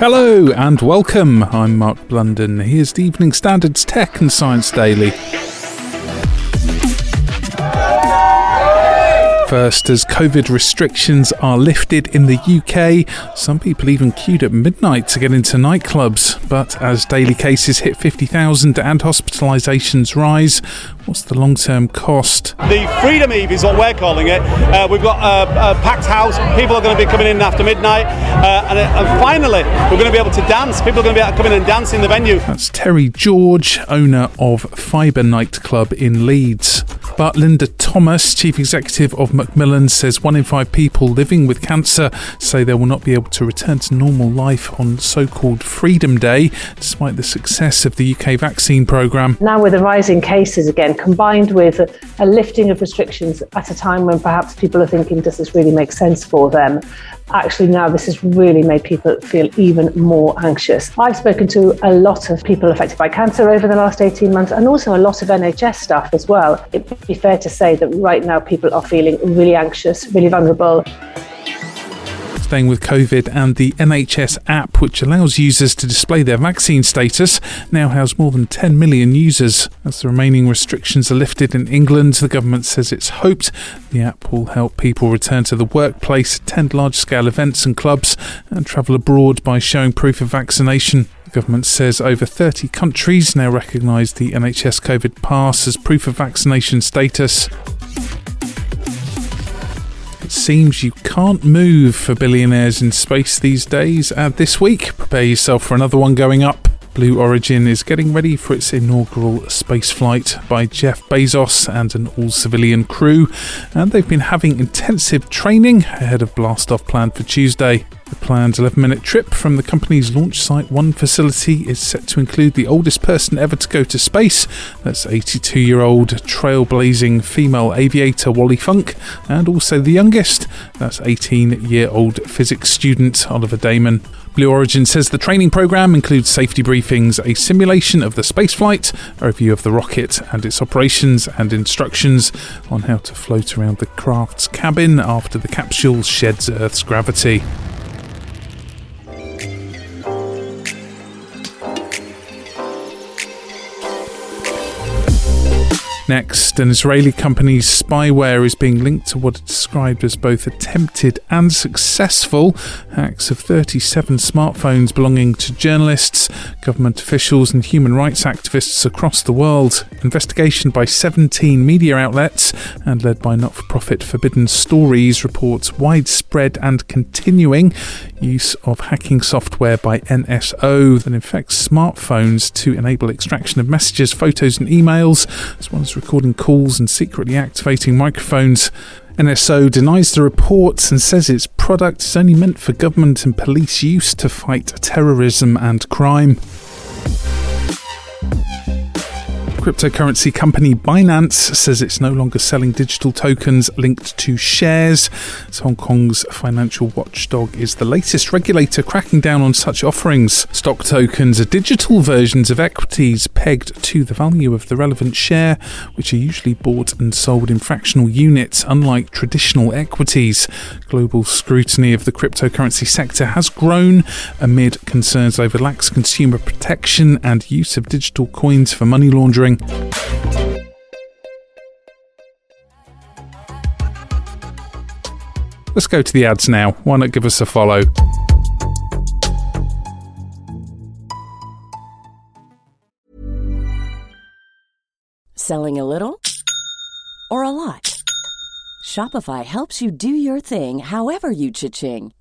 Hello and welcome. I'm Mark Blunden. Here's the Evening Standards Tech and Science Daily. First, as COVID restrictions are lifted in the UK, some people even queued at midnight to get into nightclubs. But as daily cases hit 50,000 and hospitalisations rise, what's the long term cost? The Freedom Eve is what we're calling it. Uh, we've got a, a, packed house, people are going to be coming in after midnight, uh, and, and, finally, we're going to be able to dance. People are going to be able to come in and dance in the venue. That's Terry George, owner of Fibre Nightclub in Leeds. But Lynda Thomas, chief executive of Macmillan, says one in five people living with cancer say they will not be able to return to normal life on so called Freedom Day, despite the success of the UK vaccine programme. Now, with the rising cases again, combined with a, a lifting of restrictions at a time when perhaps people are thinking, does this really make sense for them? Actually, now this has really made people feel even more anxious. I've spoken to a lot of people affected by cancer over the last 18 months and also a lot of NHS staff as well. It'd be fair to say that right now people are feeling really anxious, really vulnerable staying with COVID, and the NHS app, which allows users to display their vaccine status, now has more than 10 million users. As the remaining restrictions are lifted in England, the government says it's hoped the app will help people return to the workplace, attend large scale events and clubs, and travel abroad by showing proof of vaccination. The government says over 30 countries now recognise the NHS COVID pass as proof of vaccination status. Seems you can't move for billionaires in space these days. And this week, prepare yourself for another one going up. Blue Origin is getting ready for its inaugural space flight by Jeff Bezos and an all civilian crew, and they've been having intensive training ahead of blastoff planned for Tuesday. The planned 11 minute trip from the company's Launch Site 1 facility is set to include the oldest person ever to go to space. That's 82 year old trailblazing female aviator Wally Funk, and also the youngest. That's 18 year old physics student Oliver Daemen. Blue Origin says the training program includes safety briefings, a simulation of the spaceflight, a review of the rocket and its operations, and instructions on how to float around the craft's cabin after the capsule sheds Earth's gravity. Next, an Israeli company's spyware is being linked to what is described as both attempted and successful hacks of 37 smartphones belonging to journalists, government officials, and human rights activists across the world. Investigation by 17 media outlets and led by not for profit Forbidden Stories reports widespread and continuing use of hacking software by NSO that infects smartphones to enable extraction of messages, photos, and emails, as well as recording calls and secretly activating microphones. NSO denies the reports and says its product is only meant for government and police use to fight terrorism and crime. Cryptocurrency company Binance says it's no longer selling digital tokens linked to shares. Hong Kong's financial watchdog is the latest regulator cracking down on such offerings. Stock tokens are digital versions of equities pegged to the value of the relevant share, which are usually bought and sold in fractional units, unlike traditional equities. Global scrutiny of the cryptocurrency sector has grown amid concerns over lax consumer protection and use of digital coins for money laundering. Let's go to the ads now. Why not give us a follow? Selling a little or a lot? Shopify helps you do your thing however you cha-ching.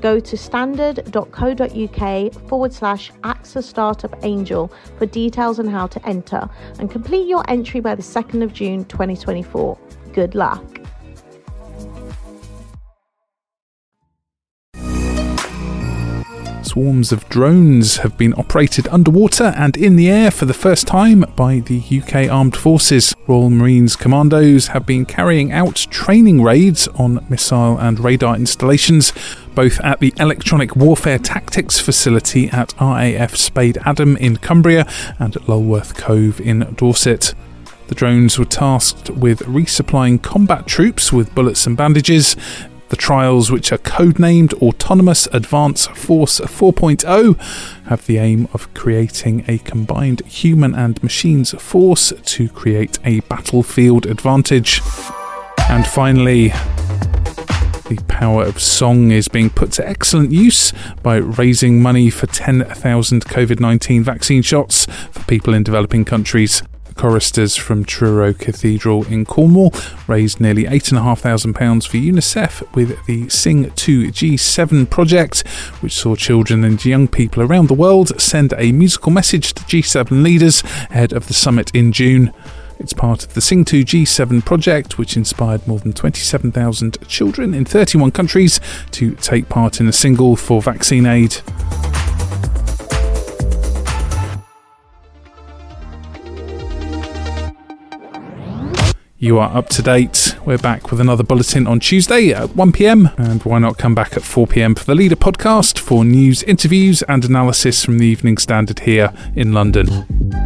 Go to standard.co.uk forward slash AXA Startup Angel for details on how to enter and complete your entry by the 2nd of June 2024. Good luck. Swarms of drones have been operated underwater and in the air for the first time by the UK Armed Forces. Royal Marines commandos have been carrying out training raids on missile and radar installations, both at the Electronic Warfare Tactics facility at RAF Spadeadam in Cumbria and at Lulworth Cove in Dorset. The drones were tasked with resupplying combat troops with bullets and bandages. The trials, which are codenamed Autonomous Advance Force 4.0, have the aim of creating a combined human and machines force to create a battlefield advantage. And finally, the power of song is being put to excellent use by raising money for 10,000 COVID 19 vaccine shots for people in developing countries. Choristers from Truro Cathedral in Cornwall raised nearly £8,500 for UNICEF with the Sing2G7 project, which saw children and young people around the world send a musical message to G7 leaders ahead of the summit in June. It's part of the Sing2G7 project, which inspired more than 27,000 children in 31 countries to take part in a single for vaccine aid. You are up to date. We're back with another bulletin on Tuesday at 1 pm. And why not come back at 4 pm for the Leader podcast for news, interviews, and analysis from the Evening Standard here in London.